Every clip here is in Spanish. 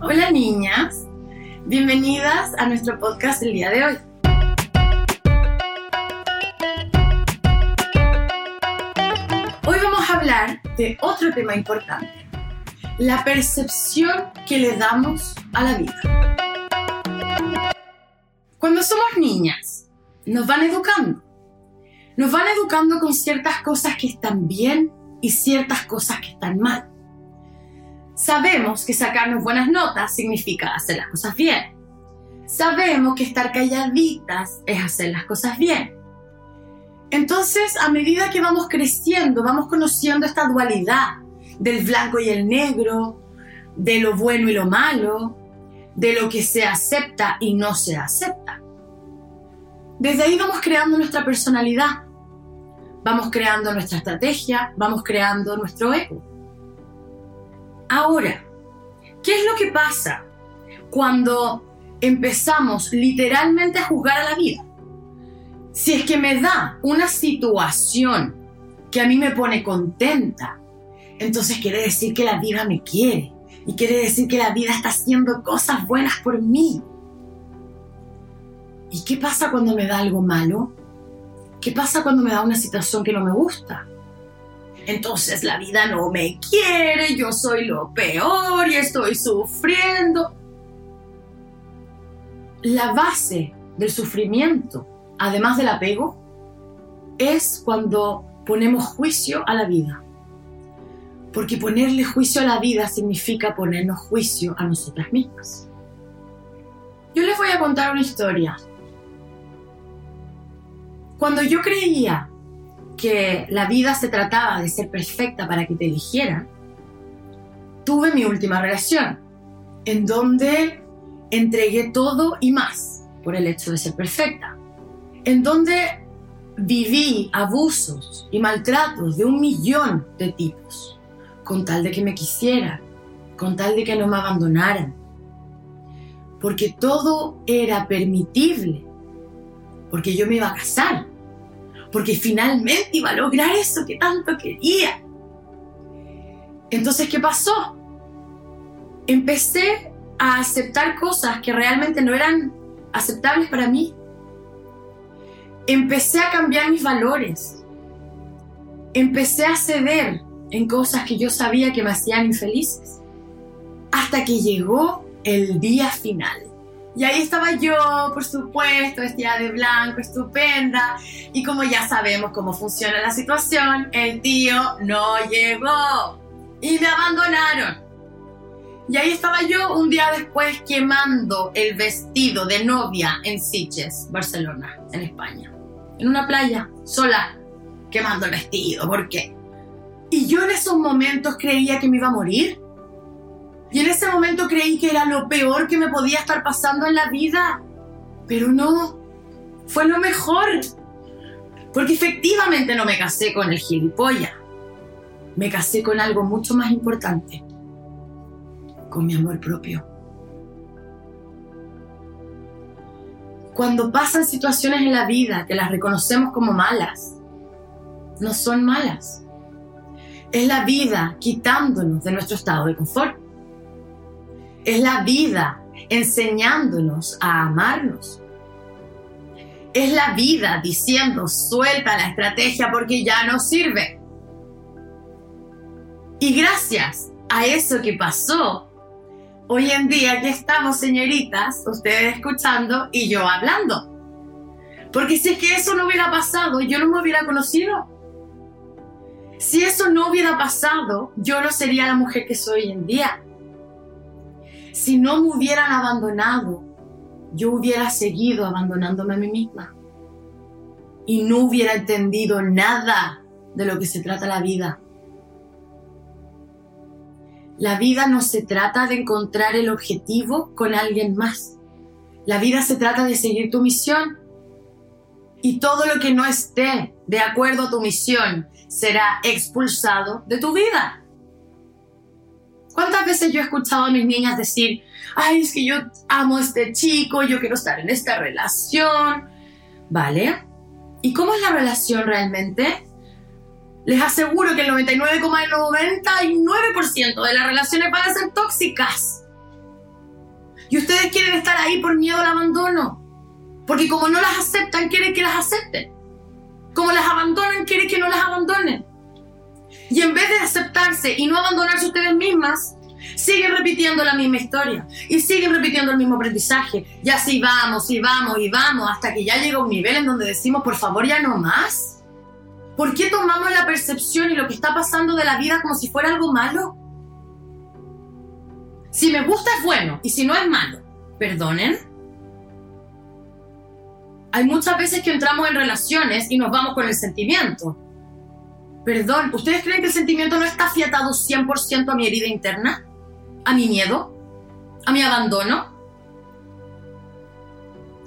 Hola niñas, bienvenidas a nuestro podcast el día de hoy. Hoy vamos a hablar de otro tema importante, la percepción que le damos a la vida. Cuando somos niñas, nos van educando. Nos van educando con ciertas cosas que están bien y ciertas cosas que están mal. Sabemos que sacarnos buenas notas significa hacer las cosas bien. Sabemos que estar calladitas es hacer las cosas bien. Entonces, a medida que vamos creciendo, vamos conociendo esta dualidad del blanco y el negro, de lo bueno y lo malo, de lo que se acepta y no se acepta. Desde ahí vamos creando nuestra personalidad, vamos creando nuestra estrategia, vamos creando nuestro ego. Ahora, ¿qué es lo que pasa cuando empezamos literalmente a juzgar a la vida? Si es que me da una situación que a mí me pone contenta, entonces quiere decir que la vida me quiere y quiere decir que la vida está haciendo cosas buenas por mí. ¿Y qué pasa cuando me da algo malo? ¿Qué pasa cuando me da una situación que no me gusta? Entonces la vida no me quiere, yo soy lo peor y estoy sufriendo. La base del sufrimiento, además del apego, es cuando ponemos juicio a la vida. Porque ponerle juicio a la vida significa ponernos juicio a nosotras mismas. Yo les voy a contar una historia. Cuando yo creía que la vida se trataba de ser perfecta para que te eligieran, tuve mi última relación, en donde entregué todo y más por el hecho de ser perfecta, en donde viví abusos y maltratos de un millón de tipos, con tal de que me quisieran, con tal de que no me abandonaran, porque todo era permitible, porque yo me iba a casar, porque finalmente iba a lograr eso que tanto quería. Entonces, ¿qué pasó? Empecé a aceptar cosas que realmente no eran aceptables para mí. Empecé a cambiar mis valores. Empecé a ceder en cosas que yo sabía que me hacían infelices. Hasta que llegó el día final. Y ahí estaba yo, por supuesto, vestida de blanco, estupenda. Y como ya sabemos cómo funciona la situación, el tío no llegó. Y me abandonaron. Y ahí estaba yo un día después quemando el vestido de novia en Sitges, Barcelona, en España. En una playa, sola, quemando el vestido. ¿Por qué? Y yo en esos momentos creía que me iba a morir y en ese momento creí que era lo peor que me podía estar pasando en la vida. Pero no, fue lo mejor. Porque efectivamente no me casé con el gilipollas. Me casé con algo mucho más importante. Con mi amor propio. Cuando pasan situaciones en la vida que las reconocemos como malas, no son malas. Es la vida quitándonos de nuestro estado de confort es la vida enseñándonos a amarnos. Es la vida diciendo, suelta la estrategia porque ya no sirve. Y gracias a eso que pasó, hoy en día aquí estamos, señoritas, ustedes escuchando y yo hablando. Porque si es que eso no hubiera pasado, yo no me hubiera conocido. Si eso no hubiera pasado, yo no sería la mujer que soy hoy en día si no me hubieran abandonado, yo hubiera seguido abandonándome a mí misma. Y no hubiera entendido nada de lo que se trata la vida. La vida no se trata de encontrar el objetivo con alguien más. La vida se trata de seguir tu misión. Y todo lo que no esté de acuerdo a tu misión será expulsado de tu vida. ¿Cuántas veces yo he escuchado a mis niñas decir, ay, es que yo amo a este chico, yo quiero estar en esta relación? ¿Vale? ¿Y cómo es la relación realmente? Les aseguro que el 99,99% de las relaciones van a ser tóxicas. Y ustedes quieren estar ahí por miedo al abandono. Porque como no las aceptan, quieren que las acepten. Como las abandonan, quieren que no las abandonen. Y en vez de aceptarse y no abandonarse ustedes mismas, siguen repitiendo la misma historia y siguen repitiendo el mismo aprendizaje. Y así vamos y vamos y vamos hasta que ya llega un nivel en donde decimos, por favor, ya no más. ¿Por qué tomamos la percepción y lo que está pasando de la vida como si fuera algo malo? Si me gusta es bueno y si no es malo. ¿Perdonen? Hay muchas veces que entramos en relaciones y nos vamos con el sentimiento. Perdón, ¿ustedes creen que el sentimiento no está fiatado 100% a mi herida interna? ¿A mi miedo? ¿A mi abandono?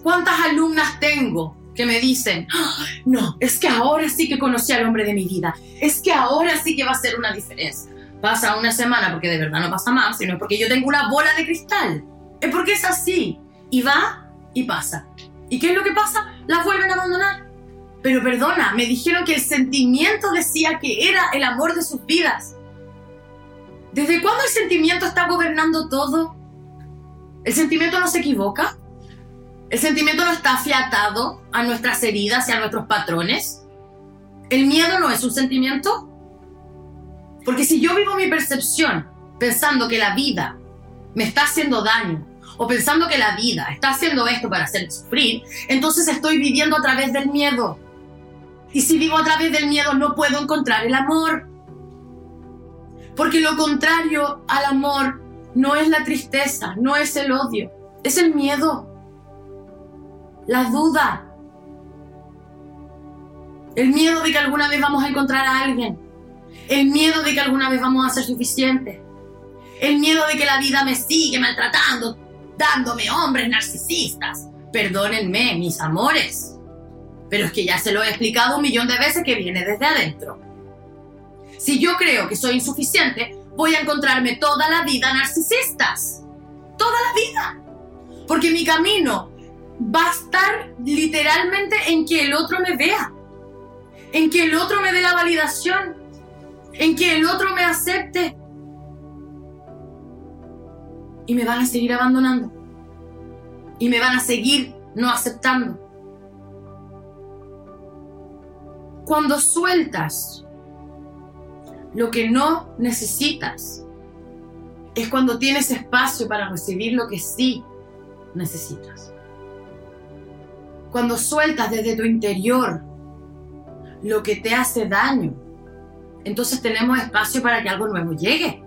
¿Cuántas alumnas tengo que me dicen, ¡Ah! no, es que ahora sí que conocí al hombre de mi vida, es que ahora sí que va a ser una diferencia? Pasa una semana porque de verdad no pasa más, sino porque yo tengo una bola de cristal. Es porque es así. Y va y pasa. ¿Y qué es lo que pasa? Las vuelven a abandonar. Pero perdona, me dijeron que el sentimiento decía que era el amor de sus vidas. ¿Desde cuándo el sentimiento está gobernando todo? ¿El sentimiento no se equivoca? ¿El sentimiento no está afiatado a nuestras heridas y a nuestros patrones? ¿El miedo no es un sentimiento? Porque si yo vivo mi percepción pensando que la vida me está haciendo daño o pensando que la vida está haciendo esto para hacerme sufrir, entonces estoy viviendo a través del miedo. Y si vivo a través del miedo no puedo encontrar el amor. Porque lo contrario al amor no es la tristeza, no es el odio, es el miedo, la duda, el miedo de que alguna vez vamos a encontrar a alguien, el miedo de que alguna vez vamos a ser suficientes, el miedo de que la vida me sigue maltratando, dándome hombres narcisistas. Perdónenme, mis amores, pero es que ya se lo he explicado un millón de veces que viene desde adentro. Si yo creo que soy insuficiente, voy a encontrarme toda la vida narcisistas. Toda la vida. Porque mi camino va a estar literalmente en que el otro me vea. En que el otro me dé la validación. En que el otro me acepte. Y me van a seguir abandonando. Y me van a seguir no aceptando. Cuando sueltas lo que no necesitas, es cuando tienes espacio para recibir lo que sí necesitas. Cuando sueltas desde tu interior lo que te hace daño, entonces tenemos espacio para que algo nuevo llegue.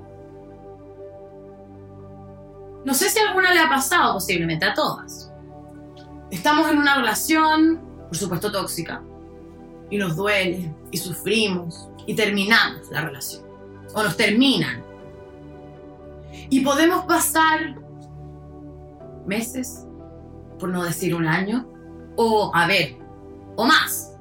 No sé si a alguna le ha pasado, posiblemente a todas. Estamos en una relación, por supuesto tóxica, y nos duele y sufrimos y terminamos la relación o nos terminan. Y podemos pasar meses, por no decir un año, o a ver, o más,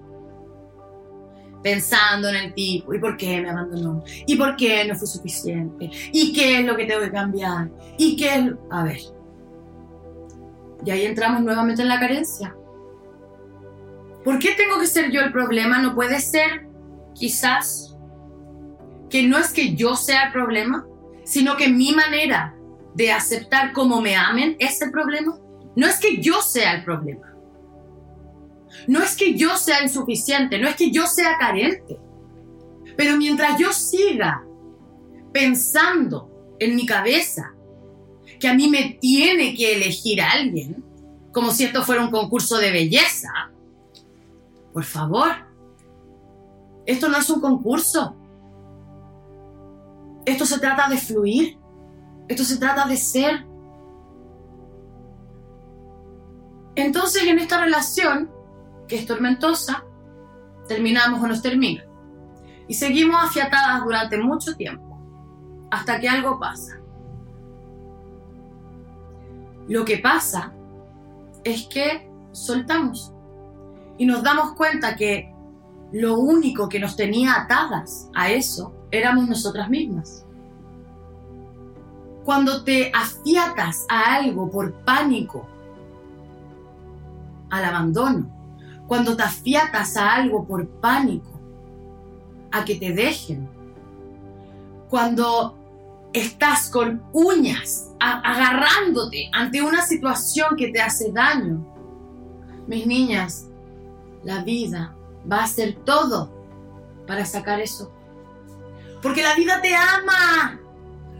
pensando en el tipo, ¿y por qué me abandonó? ¿Y por qué no fue suficiente? ¿Y qué es lo que tengo que cambiar? ¿Y qué es A ver. Y ahí entramos nuevamente en la carencia. ¿Por qué tengo que ser yo el problema? No puede ser, quizás, que no es que yo sea el problema, sino que mi manera de aceptar cómo me amen es el problema. No es que yo sea el problema. No es que yo sea insuficiente, no es que yo sea carente. Pero mientras yo siga pensando en mi cabeza que a mí me tiene que elegir a alguien, como si esto fuera un concurso de belleza, por favor, esto no es un concurso. Esto se trata de fluir. Esto se trata de ser. Entonces en esta relación, que es tormentosa, terminamos o nos termina. Y seguimos afiatadas durante mucho tiempo, hasta que algo pasa. Lo que pasa es que soltamos y nos damos cuenta que lo único que nos tenía atadas a eso éramos nosotras mismas. Cuando te afiatas a algo por pánico, al abandono, cuando te afiatas a algo por pánico, a que te dejen, cuando estás con uñas agarrándote ante una situación que te hace daño, mis niñas, la vida va a hacer todo para sacar eso. Porque la vida te ama.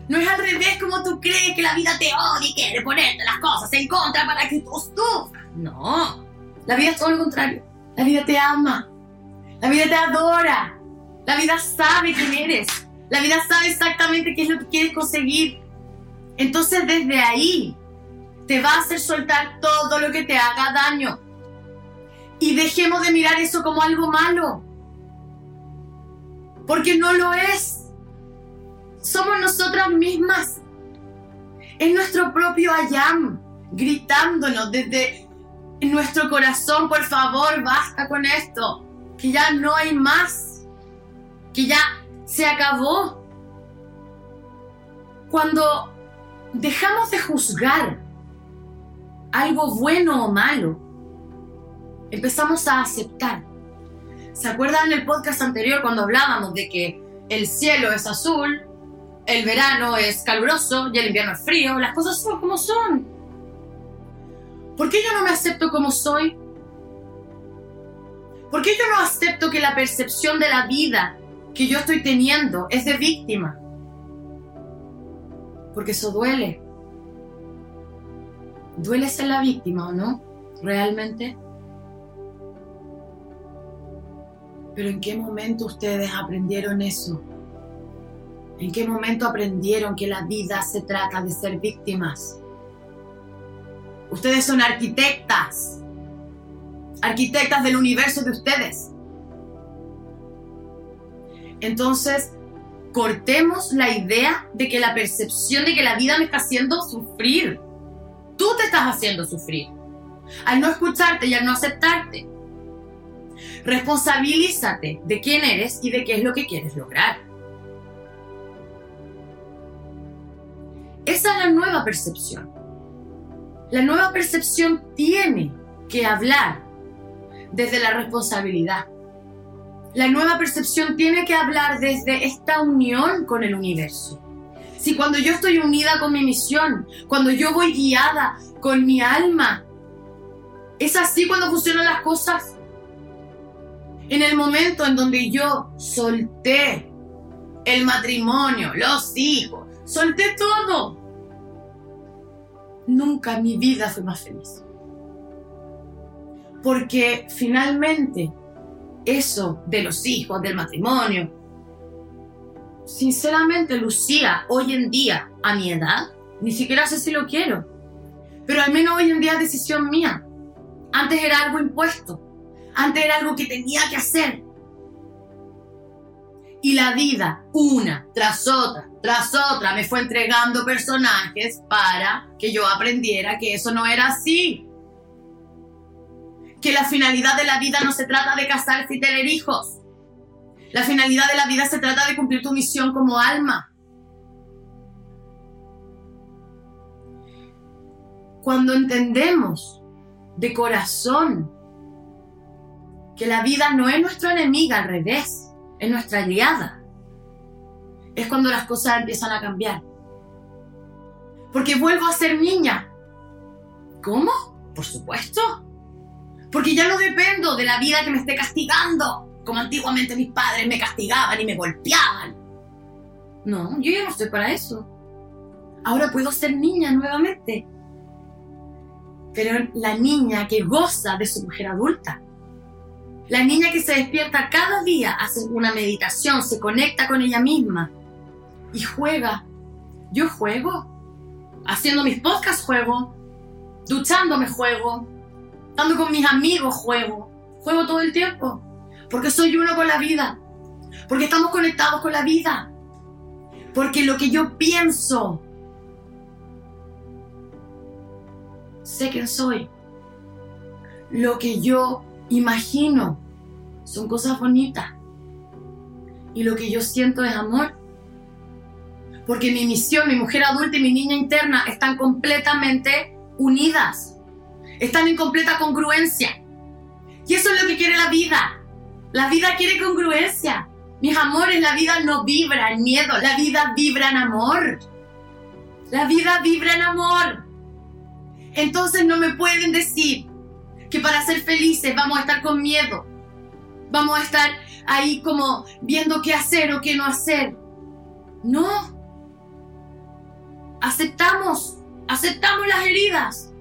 No es al revés como tú crees que la vida te odia y quiere ponerte las cosas en contra para que tú sufras. No. La vida es todo lo contrario. La vida te ama. La vida te adora. La vida sabe quién eres. La vida sabe exactamente qué es lo que quieres conseguir. Entonces desde ahí te va a hacer soltar todo lo que te haga daño. Y dejemos de mirar eso como algo malo. Porque no lo es. Somos nosotras mismas. Es nuestro propio Ayam gritándonos desde nuestro corazón, por favor, basta con esto. Que ya no hay más. Que ya se acabó. Cuando dejamos de juzgar algo bueno o malo, empezamos a aceptar. ¿Se acuerdan en el podcast anterior cuando hablábamos de que el cielo es azul, el verano es caluroso y el invierno es frío? Las cosas son como son. ¿Por qué yo no me acepto como soy? ¿Por qué yo no acepto que la percepción de la vida que yo estoy teniendo es de víctima? Porque eso duele. Duele ser la víctima, ¿o no? Realmente. Pero ¿en qué momento ustedes aprendieron eso? ¿En qué momento aprendieron que la vida se trata de ser víctimas? Ustedes son arquitectas, arquitectas del universo de ustedes. Entonces, cortemos la idea de que la percepción de que la vida me está haciendo sufrir. Tú te estás haciendo sufrir. Al no escucharte y al no aceptarte. Responsabilízate de quién eres y de qué es lo que quieres lograr. Esa es la nueva percepción. La nueva percepción tiene que hablar desde la responsabilidad. La nueva percepción tiene que hablar desde esta unión con el universo. Si cuando yo estoy unida con mi misión, cuando yo voy guiada con mi alma, es así cuando funcionan las cosas. En el momento en donde yo solté el matrimonio, los hijos, solté todo, nunca mi vida fue más feliz. Porque finalmente eso de los hijos, del matrimonio, sinceramente Lucía, hoy en día, a mi edad, ni siquiera sé si lo quiero. Pero al menos hoy en día es decisión mía. Antes era algo impuesto. Antes era algo que tenía que hacer. Y la vida, una tras otra, tras otra, me fue entregando personajes para que yo aprendiera que eso no era así. Que la finalidad de la vida no se trata de casarse y tener hijos. La finalidad de la vida se trata de cumplir tu misión como alma. Cuando entendemos de corazón que la vida no es nuestra enemiga, al revés, es nuestra aliada, es cuando las cosas empiezan a cambiar. Porque vuelvo a ser niña. ¿Cómo? Por supuesto. Porque ya no dependo de la vida que me esté castigando, como antiguamente mis padres me castigaban y me golpeaban. No, yo ya no estoy para eso. Ahora puedo ser niña nuevamente. Pero la niña que goza de su mujer adulta, la niña que se despierta cada día, hace una meditación, se conecta con ella misma y juega. Yo juego. Haciendo mis podcasts juego. Duchándome juego. Estando con mis amigos juego. Juego todo el tiempo. Porque soy uno con la vida. Porque estamos conectados con la vida. Porque lo que yo pienso, sé quién soy. Lo que yo imagino son cosas bonitas. Y lo que yo siento es amor. Porque mi misión, mi mujer adulta y mi niña interna están completamente unidas. Están en completa congruencia. Y eso es lo que quiere la vida. La vida quiere congruencia. Mis amores, la vida no vibra en miedo, la vida vibra en amor. La vida vibra en amor. Entonces no me pueden decir que para ser felices vamos a estar con miedo. Vamos a estar ahí como viendo qué hacer o qué no hacer. No. Aceptamos, aceptamos las heridas.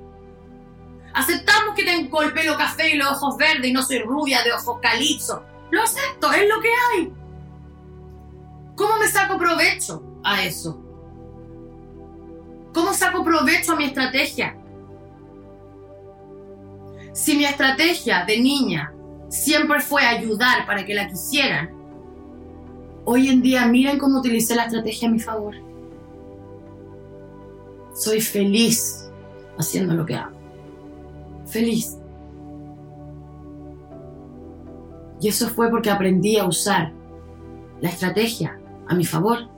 Aceptamos que tengo el pelo café y los ojos verdes y no soy rubia de ojos calizos. Lo acepto, es lo que hay. ¿Cómo me saco provecho a eso? ¿Cómo saco provecho a mi estrategia? Si mi estrategia de niña siempre fue ayudar para que la quisieran, hoy en día miren cómo utilicé la estrategia a mi favor. Soy feliz haciendo lo que hago. Feliz. Y eso fue porque aprendí a usar la estrategia a mi favor.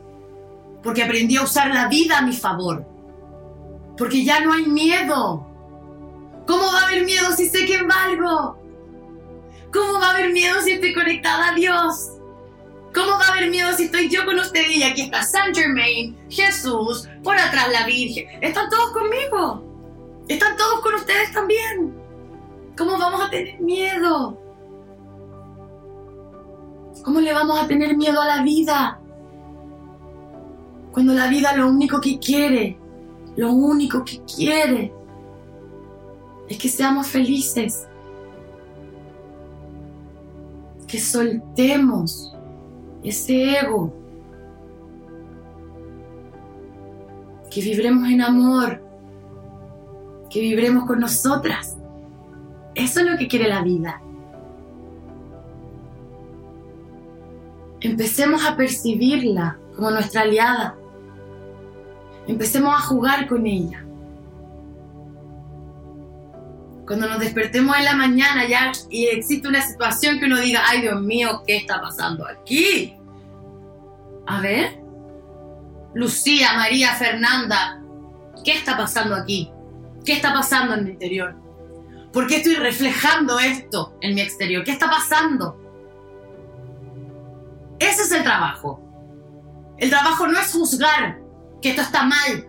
Porque aprendí a usar la vida a mi favor. Porque ya no hay miedo. ¿Cómo va a haber miedo si sé que valgo? ¿Cómo va a haber miedo si estoy conectada a Dios? ¿Cómo va a haber miedo si estoy yo con ustedes y aquí está Saint Germain, Jesús, por atrás la Virgen? Están todos conmigo. Están todos con ustedes también. ¿Cómo vamos a tener miedo? ¿Cómo le vamos a tener miedo a la vida? Cuando la vida lo único que quiere, lo único que quiere es que seamos felices. Que soltemos ese ego. Que vibremos en amor. Que vibremos con nosotras. Eso es lo que quiere la vida. Empecemos a percibirla como nuestra aliada. Empecemos a jugar con ella. Cuando nos despertemos en la mañana ya y existe una situación que uno diga, ay Dios mío, ¿qué está pasando aquí? A ver, Lucía, María, Fernanda, ¿qué está pasando aquí? ¿Qué está pasando en mi interior? ¿Por qué estoy reflejando esto en mi exterior? ¿Qué está pasando? Ese es el trabajo. El trabajo no es juzgar que esto está mal.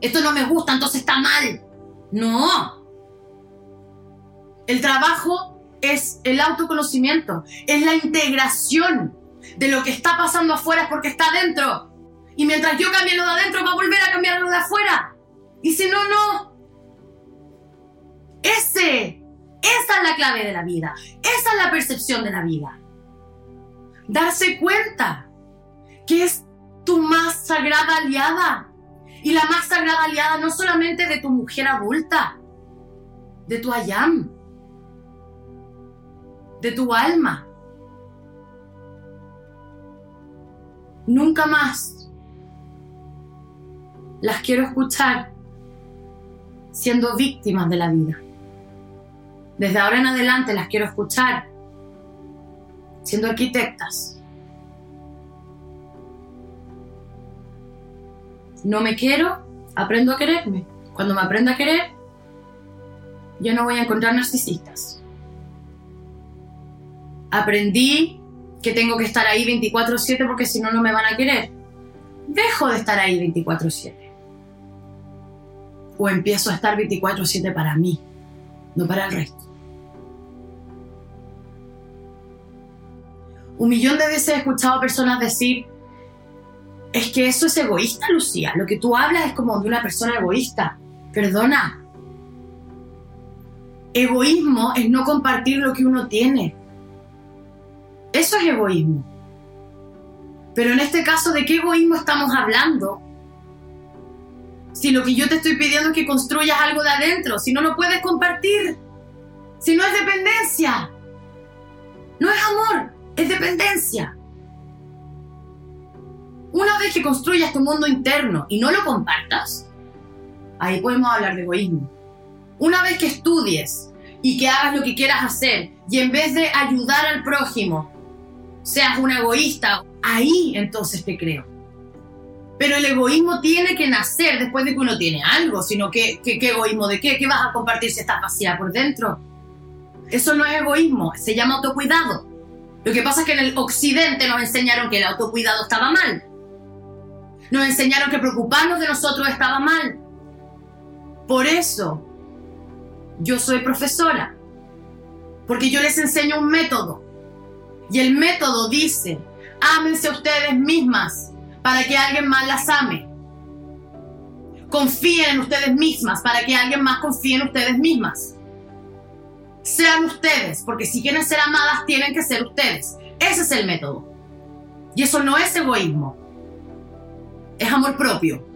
Esto no me gusta, entonces está mal. No. El trabajo es el autoconocimiento, es la integración de lo que está pasando afuera porque está adentro. Y mientras yo cambie lo de adentro, va a volver a cambiar lo de afuera. Y si no, no. Ese, esa es la clave de la vida. Esa es la percepción de la vida. Darse cuenta que es tu más sagrada aliada. Y la más sagrada aliada no solamente de tu mujer adulta, de tu ayam, de tu alma. Nunca más las quiero escuchar siendo víctimas de la vida. Desde ahora en adelante las quiero escuchar siendo arquitectas. No me quiero, aprendo a quererme. Cuando me aprenda a querer, yo no voy a encontrar narcisistas aprendí que tengo que estar ahí 24/7 porque si no, no me van a querer. Dejo de estar ahí 24/7. O empiezo a estar 24/7 para mí, no para el resto. Un millón de veces he escuchado a personas decir, es que eso es egoísta, Lucía. Lo que tú hablas es como de una persona egoísta. Perdona. Egoísmo es no compartir lo que uno tiene. Eso es egoísmo. Pero en este caso, ¿de qué egoísmo estamos hablando? Si lo que yo te estoy pidiendo es que construyas algo de adentro, si no lo puedes compartir, si no es dependencia, no es amor, es dependencia. Una vez que construyas tu mundo interno y no lo compartas, ahí podemos hablar de egoísmo. Una vez que estudies y que hagas lo que quieras hacer y en vez de ayudar al prójimo, seas un egoísta, ahí entonces te creo. Pero el egoísmo tiene que nacer después de que uno tiene algo, sino que, ¿qué egoísmo de qué? ¿Qué vas a compartir si estás vacía por dentro? Eso no es egoísmo, se llama autocuidado. Lo que pasa es que en el occidente nos enseñaron que el autocuidado estaba mal. Nos enseñaron que preocuparnos de nosotros estaba mal. Por eso yo soy profesora. Porque yo les enseño un método. Y el método dice, ámense ustedes mismas para que alguien más las ame. Confíen en ustedes mismas para que alguien más confíe en ustedes mismas. Sean ustedes, porque si quieren ser amadas tienen que ser ustedes. Ese es el método. Y eso no es egoísmo. Es amor propio.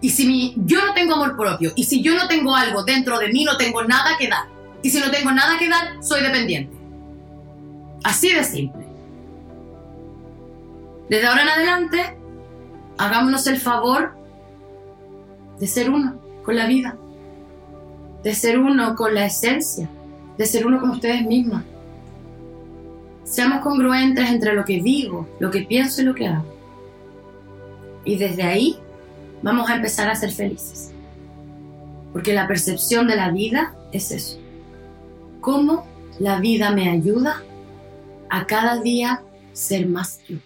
Y si mi, yo no tengo amor propio, y si yo no tengo algo dentro de mí, no tengo nada que dar. Y si no tengo nada que dar, soy dependiente. Así de simple. Desde ahora en adelante, hagámonos el favor de ser uno con la vida, de ser uno con la esencia, de ser uno con ustedes mismas. Seamos congruentes entre lo que digo, lo que pienso y lo que hago. Y desde ahí vamos a empezar a ser felices. Porque la percepción de la vida es eso. Cómo la vida me ayuda a cada día ser más yo.